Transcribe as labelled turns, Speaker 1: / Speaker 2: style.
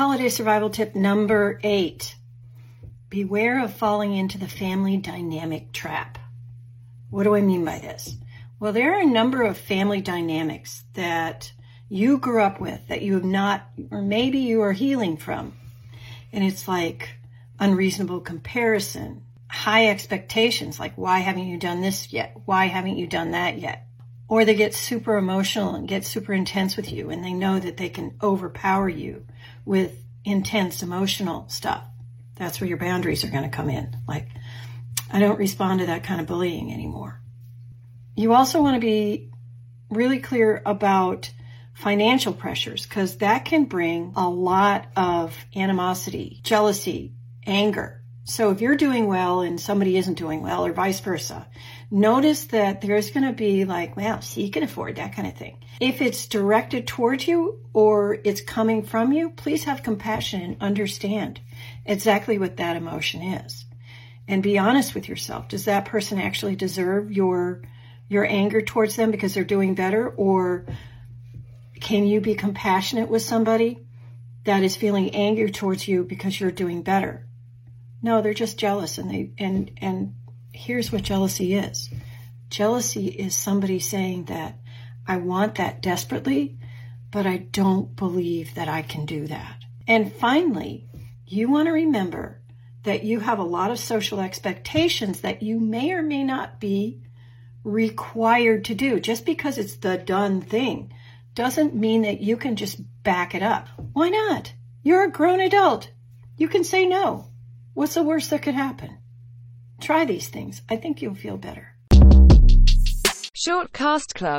Speaker 1: Holiday survival tip number eight beware of falling into the family dynamic trap. What do I mean by this? Well, there are a number of family dynamics that you grew up with that you have not, or maybe you are healing from. And it's like unreasonable comparison, high expectations, like, why haven't you done this yet? Why haven't you done that yet? Or they get super emotional and get super intense with you and they know that they can overpower you with intense emotional stuff. That's where your boundaries are going to come in. Like, I don't respond to that kind of bullying anymore. You also want to be really clear about financial pressures because that can bring a lot of animosity, jealousy, anger. So if you're doing well and somebody isn't doing well or vice versa, notice that there's going to be like, well, she can afford that kind of thing. If it's directed towards you or it's coming from you, please have compassion and understand exactly what that emotion is. And be honest with yourself. Does that person actually deserve your your anger towards them because they're doing better or can you be compassionate with somebody that is feeling anger towards you because you're doing better? No, they're just jealous and they and and here's what jealousy is. Jealousy is somebody saying that I want that desperately, but I don't believe that I can do that. And finally, you want to remember that you have a lot of social expectations that you may or may not be required to do. Just because it's the done thing doesn't mean that you can just back it up. Why not? You're a grown adult. You can say no. What's the worst that could happen? Try these things. I think you'll feel better.
Speaker 2: Shortcast Club